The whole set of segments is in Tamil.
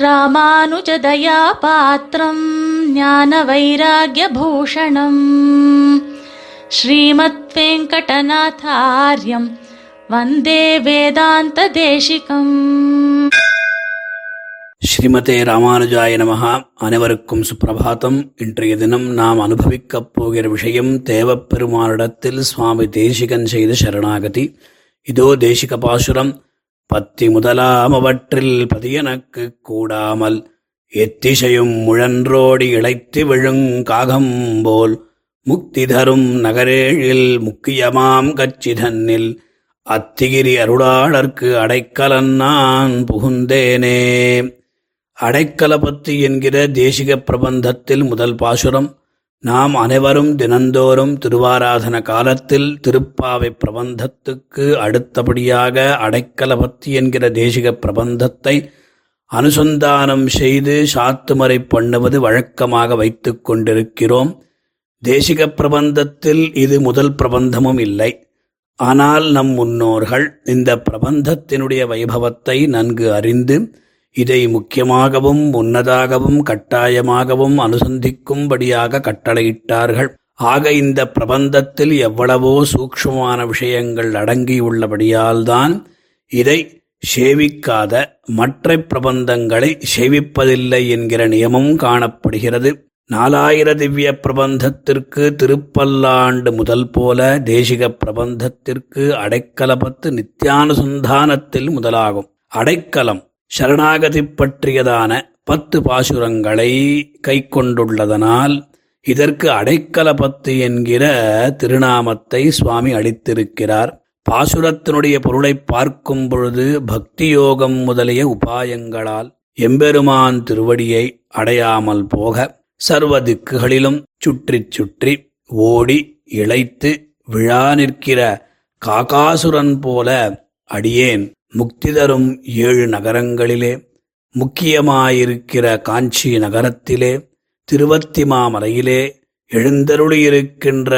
ராமானுஜதயாபாத்திரம் ஞான வைராகியபூஷணம் ஸ்ரீமத் வெங்கடநாதாரியம் வந்தே வேதாந்த தேசிகம் ஸ்ரீமதே ராமானுஜாய நமகா அனைவருக்கும் சுப்பிரபாதம் இன்றைய தினம் நாம் அனுபவிக்கப் போகிற விஷயம் தேவப்பெருமானிடத்தில் சுவாமி தேசிகன் செய்த சரணாகதி. இதோ தேசிக பாசுரம் பத்தி முதலாம் அவற்றில் பதியனக்கு கூடாமல் எத்திசையும் முழன்றோடி இழைத்து விழுங்காகம் போல் முக்தி தரும் நகரேழில் முக்கியமாம் கச்சி தன்னில் அத்திகிரி அருளாளர்க்கு அடைக்கலன் நான் புகுந்தேனே. அடைக்கலபத்து என்கிற தேசிக பிரபந்தத்தில் முதல் பாசுரம் நாம் அனைவரும் தினந்தோறும் திருவாராதன காலத்தில் திருப்பாவை பிரபந்தத்துக்கு அடுத்தபடியாக அடைக்கலபத்தி என்கிற தேசிக பிரபந்தத்தை அனுசந்தானம் செய்து சாத்துமறை பண்ணுவது வழக்கமாக வைத்துக் கொண்டிருக்கிறோம். தேசிக பிரபந்தத்தில் இது முதல் பிரபந்தமும் இல்லை. ஆனால் நம் முன்னோர்கள் இந்த பிரபந்தத்தினுடைய வைபவத்தை நன்கு அறிந்து இதை முக்கியமாகவும் முன்னதாகவும் கட்டாயமாகவும் அனுசந்திக்கும்படியாக கட்டளையிட்டார்கள். ஆக இந்த பிரபந்தத்தில் எவ்வளவோ சூக்ஷமான விஷயங்கள் அடங்கியுள்ளபடியால்தான் இதை சேவிக்காத மற்ற பிரபந்தங்களை சேவிப்பதில்லை என்கிற நியமம் காணப்படுகிறது. நாலாயிர திவ்ய பிரபந்தத்திற்கு திருப்பல்லாண்டு முதல் போல தேசிக பிரபந்தத்திற்கு அடைக்கலபத்து நித்தியானுசந்தானத்தில் முதலாகும். அடைக்கலம் சரணாகதி பற்றியதான பத்து பாசுரங்களை கை கொண்டுள்ளதனால் இதற்கு அடைக்கலபத்து என்கிற திருநாமத்தை சுவாமி அளித்திருக்கிறார். பாசுரத்தினுடைய பொருளை பார்க்கும் பொழுது பக்தி யோகம் முதலிய உபாயங்களால் எம்பெருமான் திருவடியை அடையாமல் போக சர்வ திக்குகளிலும் சுற்றி சுற்றி ஓடி இழைத்து விழா நிற்கிற காகாசுரன் போல அடியேன். முக்தி தரும் ஏழு நகரங்களிலே முக்கியமாயிருக்கிற காஞ்சி நகரத்திலே திருவத்திமாமலையிலே எழுந்தருளியிருக்கின்ற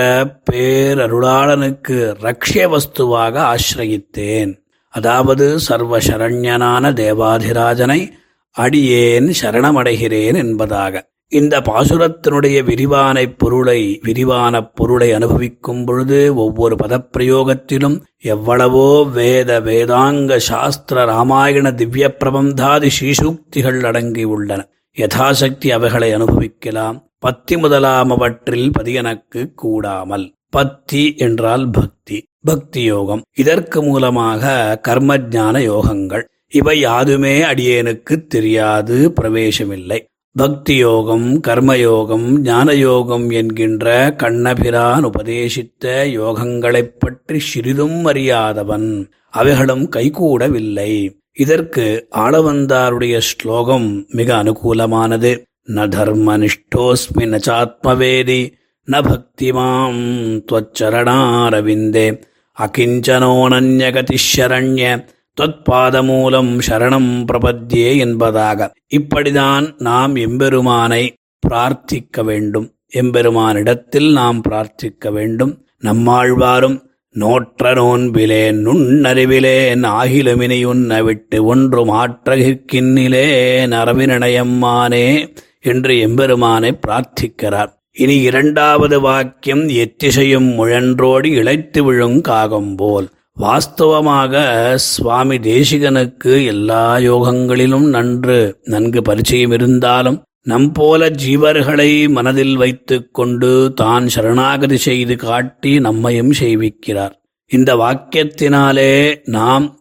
பேரருளாளனுக்கு ரக்ஷய வஸ்துவாக ஆசிரயித்தேன். அதாவது சர்வசரண்யனான தேவாதிராஜனை அடியேன் சரணமடைகிறேன் என்பதாக. இந்த பாசுரத்தினுடைய விரிவான பொருளை விரிவான பொருளை அனுபவிக்கும் பொழுது ஒவ்வொரு பதப்பிரயோகத்திலும் எவ்வளவோ வேத வேதாங்க சாஸ்திர ராமாயண திவ்ய பிரபந்தாதி ஸ்ரீசூக்திகள் அடங்கியுள்ளன யதாசக்தி அவைகளை அனுபவிக்கலாம். பத்தி முதலாமவற்றில் பதியனக்கு கூடாமல். பத்தி என்றால் பக்தி பக்தி யோகம். இதற்கு மூலமாக கர்மஜான யோகங்கள். இவை யாதுமே அடியேனுக்கு தெரியாது பிரவேசமில்லை. பக்தி யோகம் கர்மயோகம் ஞானயோகம் என்கின்ற கண்ணபிரான் உபதேசித்த யோகங்களைப் பற்றி சிறிதும் அறியாதவன். அவைகளும் கைகூடவில்லை. இதற்கு ஆளவந்தாருடைய ஸ்லோகம் மிக அனுகூலமானது. ந தர்மனிஷ்டோஸ்மி நச்சாத்மவேதி ந பக்திமாம் துவச்சரணாரவிந்தே. அகிஞ்சனோனன்யகதிஷரண்ய தொத்பாதமூலம் சரணம் பிரபத்தியே என்பதாக. இப்படிதான் நாம் எம்பெருமானை பிரார்த்திக்க வேண்டும். எம்பெருமானிடத்தில் நாம் பிரார்த்திக்க வேண்டும். நம்மாழ்வாரும் நோற்ற நோன்பிலே நுண்ணறிவிலேன் ஆகிலுமினை விட்டு ஒன்று மாற்றகிற்கின்னிலே நரவினயம்மானே என்று எம்பெருமானை பிரார்த்திக்கிறார். இனி இரண்டாவது வாக்கியம் எத்திசையும் முழன்றோடி இழைத்து விழுங்காகும் போல். வாஸ்தவமாக சுவாமி தேசிகனுக்கு எல்லா யோகங்களிலும் நன்று நன்கு பரிச்சயம் இருந்தாலும் நம் போல ஜீவர்களை மனதில் வைத்துக் கொண்டு தான் சரணாகதி செய்து காட்டி நம்மையும் செய்விக்கிறார் இந்த வாக்கியத்தினாலே நாம்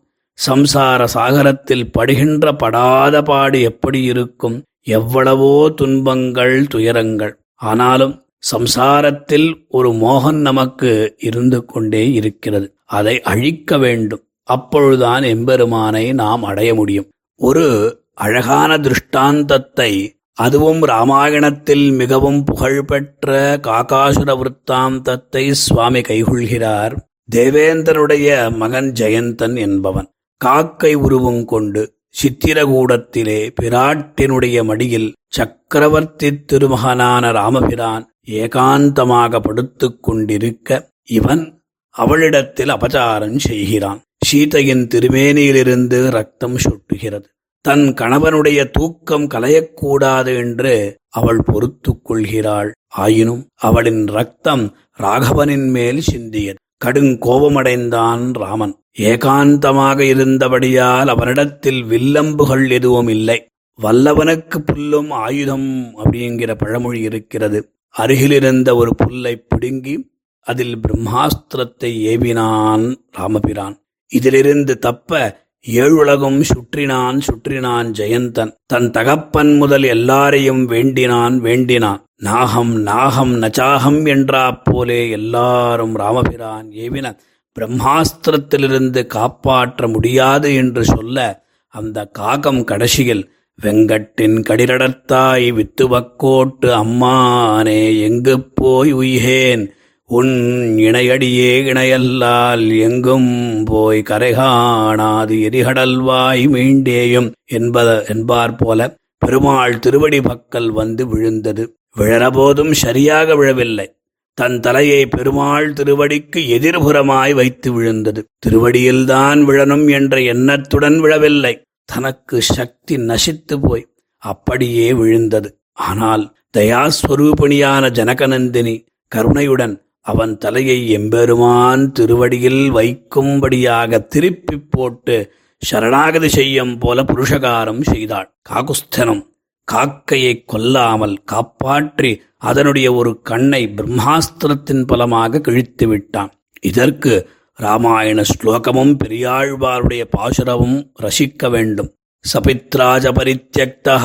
சம்சார சாகரத்தில் படுகின்ற படாத பாடு எப்படி இருக்கும்? எவ்வளவோ துன்பங்கள் துயரங்கள். ஆனாலும் சம்சாரத்தில் ஒரு மோகன் நமக்கு இருந்து கொண்டே இருக்கிறது. அதை அழிக்க வேண்டும். அப்பொழுதுதான் எம்பெருமானை நாம் அடைய முடியும். ஒரு அழகான திருஷ்டாந்தத்தை அதுவும் ராமாயணத்தில் மிகவும் புகழ்பெற்ற காகாசுர விற்த்தாந்தத்தை சுவாமி கைகொள்கிறார். தேவேந்திரனுடைய மகன் ஜெயந்தன் என்பவன். காக்கை உருவம் கொண்டு சித்திரகூடத்திலே பிராட்டினுடைய மடியில் சக்கரவர்த்தி திருமகனான ராமபிரான் ஏகாந்தமாக படுத்துக் கொண்டிருக்க இவன் அவளிடத்தில் அபச்சாரம் செய்கிறான். சீதையின் திருமேனியிலிருந்து ரத்தம் சுட்டுகிறது. தன் கணவனுடைய தூக்கம் கலையக்கூடாது என்று அவள் பொறுத்து கொள்கிறாள். ஆயினும் அவளின் ரத்தம் ராகவனின் மேல் சிந்தியது. கடுங்கோபமடைந்தான் ராமன். ஏகாந்தமாக இருந்தபடியால் அவனிடத்தில் வில்லம்புகள் எதுவும் இல்லை. வல்லவனுக்கு புல்லும் ஆயுதம் அப்படிங்கிற பழமொழி இருக்கிறது. அருகிலிருந்த ஒரு புல்லை பிடுங்கி அதில் பிரம்மாஸ்திரத்தை ஏவினான் ராமபிரான். இதிலிருந்து தப்ப ஏழுலகும் சுற்றினான் சுற்றினான் ஜெயந்தன். தன் தகப்பன் முதல் எல்லாரையும் வேண்டினான் வேண்டினான். நாகம் நாகம் நச்சாகம் என்றா போலே எல்லாரும் ராமபிரான் ஏவின பிரம்மாஸ்திரத்திலிருந்து காப்பாற்ற முடியாது என்று சொல்ல அந்த காகம் கடைசியில் வெங்கட்டின் கடிரடத்தாய் வித்துவக்கோட்டு அம்மானே எங்கு போய் உய்கேன்? உன் இணையடியே இணையல்லால் எங்கும் போய் கரைகாணாது எரிகடல்வாய் மீண்டேயும் என்பத என்பார் போல பெருமாள் திருவடி பக்கல் வந்து விழுந்தது. விழறபோதும் சரியாக விழவில்லை. தன் தலையை பெருமாள் திருவடிக்கு எதிர்புறமாய் வைத்து விழுந்தது. திருவடியில்தான் விழணும் என்ற எண்ணத்துடன் விழவில்லை. தனக்கு சக்தி நசித்து போய் அப்படியே விழுந்தது. ஆனால் தயாஸ்வரூபணியான ஜனகநந்தினி கருணையுடன் அவன் தலையை எம்பெருமான் திருவடியில் வைக்கும்படியாக திருப்பிப் போட்டு சரணாகதி செய்யும் போல புருஷகாரம் செய்தாள். காகுஸ்தனம் காக்கையை கொல்லாமல் காப்பாற்றி அதனுடைய ஒரு கண்ணை பிரம்மாஸ்திரத்தின் பலமாக கிழித்து விட்டான். இதற்கு ராமாயண ஸ்லோகமும் பெரியாழ்வாருடைய பாசுரமும் ரசிக்க வேண்டும். சபித்ராஜ பரித்தியக்தா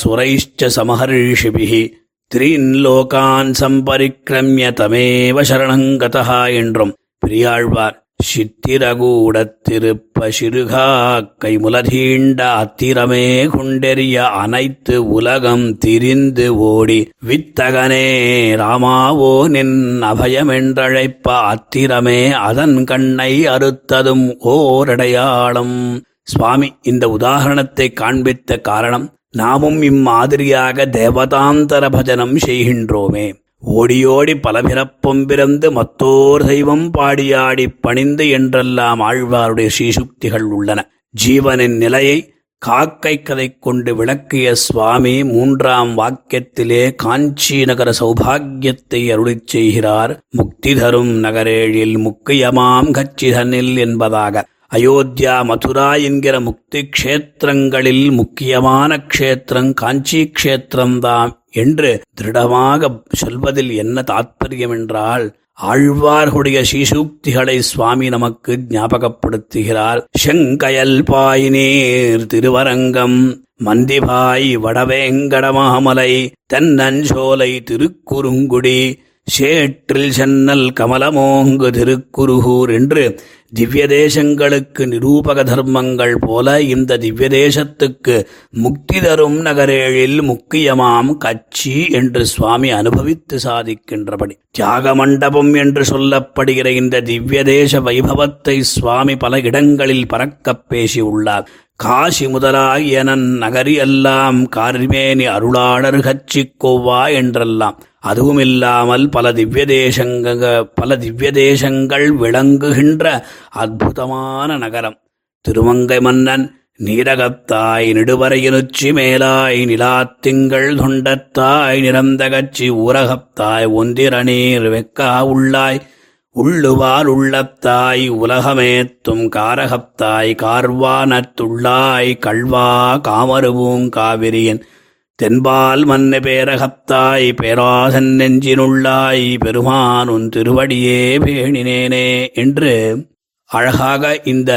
சுரைஷ்ட சமஹர்ஷிபிகி த்ரீன் லோகான் சம்பரிக்கிரமிய தமேவ சரணங்கதா என்றும் பெரியாழ்வார் சித்திரகூடத்திருப்ப சிறுகா கைமுலதீண்ட அத்திரமே குண்டெறிய அனைத்து உலகம் திரிந்து ஓடி வித்தகனே ராமாவோ நின் அபயமென்றழைப்ப அத்திரமே அதன் கண்ணை அறுத்ததும் ஓரடையாளம். சுவாமி இந்த உதாரணத்தை காண்பித்த காரணம் நாமும் இம்மாதிரியாக தேவதாந்தர பஜனம் செய்கின்றோமே. ஓடியோடி பல பிறந்து மத்தோர் தெய்வம் பாடியாடி பணிந்து என்றெல்லாம் ஆழ்வாருடைய ஸ்ரீசுக்திகள் உள்ளன. ஜீவனின் நிலையை காக்கை கதை கொண்டு விளக்கிய சுவாமி மூன்றாம் வாக்கியத்திலே காஞ்சி நகர சௌபாகியத்தை அருளிச் செய்கிறார். முக்தி தரும் நகரேழில் முக்கியமாம் கச்சிதனில் என்பதாக. அயோத்தியா மதுரா என்கிற முக்தி க்ஷேத்திரங்களில் முக்கியமான க்ஷேத்திரம் காஞ்சி க்ஷேத்திரம்தான் என்று திருடமாக சொல்வதில் என்ன தாத்பரியம் என்றால் ஆழ்வார்களுடைய சீசூக்திகளை சுவாமி நமக்கு ஞாபகப்படுத்துகிறார். செங்கயல் பாயினீர் திருவரங்கம் மந்திபாய் வடவேங்கடமாமலை தென்னஞ்சோலை திருக்குறுங்குடி சேற்றில் சென்னல் கமலமோங்கு திருக்குருகூர் என்று திவ்ய தேசங்களுக்கு நிரூபக தர்மங்கள் போல இந்த திவ்ய தேசத்துக்கு முக்தி தரும் நகரேழில் முக்கியமாம் கச்சி என்று சுவாமி அனுபவித்து சாதிக்கின்றபடி. தியாக மண்டபம் என்று சொல்லப்படுகிற இந்த திவ்ய தேச வைபவத்தை சுவாமி பல இடங்களில் பறக்கப் பேசியுள்ளார். காசி முதலாய் எனன் நகரி எல்லாம் காரிமேனி அருளாளர் கச்சி கொவ்வா என்றெல்லாம். அதுவும் இல்லாமல் பல திவ்ய தேசங்க பல திவ்ய தேசங்கள் விளங்குகின்ற அற்புதமான நகரம். திருமங்கை மன்னன் நீரகத்தாய் நெடுவரையினுச்சி மேலாய் நிலாத்திங்கள் தொண்டத்தாய் நிறந்தகச்சி ஊரகத்தாய் ஒந்திரநீர் வெக்கா உள்ளாய் உள்ளுவார் உள்ளத்தாய் உலகமேத்தும் காரகத்தாய் கார்வானத்துள்ளாய் கல்வா காமருவும் காவிரியன் தென்பால் மன்ன பேரகத்தாய் பேராசன் நெஞ்சினுள்ளாய் பெருமான் உன் திருவடியே பேணினேனே என்று அழகாக இந்த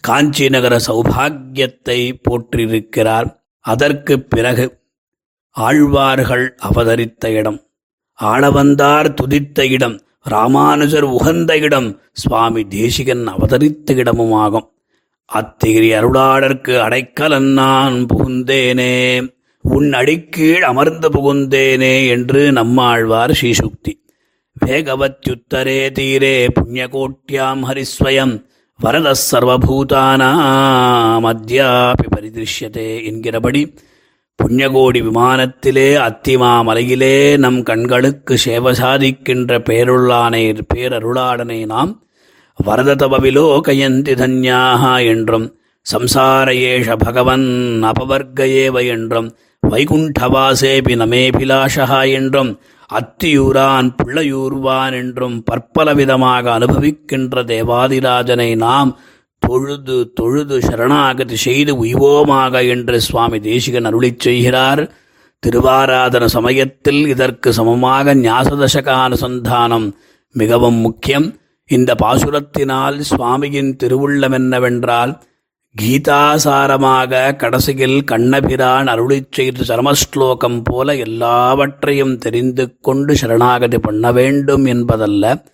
காஞ்சி நகர சௌபாகியத்தை போற்றிருக்கிறார். அதற்கு பிறகு ஆழ்வார்கள் அவதரித்த இடம் ஆளவந்தார் துதித்த இடம் ராமானுஜர் உகந்த இடம் சுவாமி தேசிகன் அவதரித்த இடமுமாகும். அத்திகிரி அருளாளர்க்கு அடைக்கலன் நான் புகுந்தேனே. உன் அடிக்கீழ் அமர்ந்து புகுந்தேனே என்று நம்மாழ்வார் ஸ்ரீசுக்தி. வேகவத்யுத்தரே தீரே புண்ணியகோட்டியாம் ஹரிஸ்வயம். வரத சர்வபூதானாம் அத்யாபி பரிதிருஷ்யதே என்கிறபடி புண்ணியகோடி விமானத்திலே அத்திமாமலையிலே நம் கண்களுக்கு சேவ சாதிக்கின்ற பேருள்ளானை பேரருளாடனை நாம் வரததவ கயந்தி தன்யாக என்றும் சம்சார ஏஷ பகவன் அபவர்க்க ஏவ என்றும் வைகுண்டவாசேபி நமேபிலாஷா என்றும் அத்தியூரான் பிள்ளையூர்வான் என்றும் பற்பலவிதமாக அனுபவிக்கின்ற தேவாதிராஜனை நாம் தொழுது தொழுது சரணாகதி செய்து உய்வோமாக என்று சுவாமி தேசிகன் அருளி செய்கிறார். திருவாராதன சமயத்தில் இதற்கு சமமாக ஞாசதசக அனுசந்தானம் மிகவும் முக்கியம். இந்த பாசுரத்தினால் சுவாமியின் திருவுள்ளம் என்னவென்றால் கீதாசாரமாக கடைசியில் கண்ணபிரான் அருளி செய்த சரமஸ்லோகம் போல எல்லாவற்றையும் தெரிந்து கொண்டு சரணாகதி பண்ண வேண்டும் என்பதல்ல.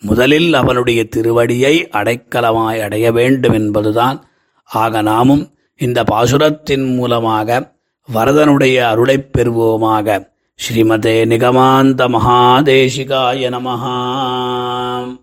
முதலில் அவனுடைய திருவடியை அடைக்கலமாய் அடைய வேண்டும் என்பதுதான். ஆக நாமும் இந்த பாசுரத்தின் மூலமாக வரதனுடைய அருளைப் பெறுவோமாக. ஸ்ரீமதே நிகமாந்த மகாதேசிகாய நமஹா.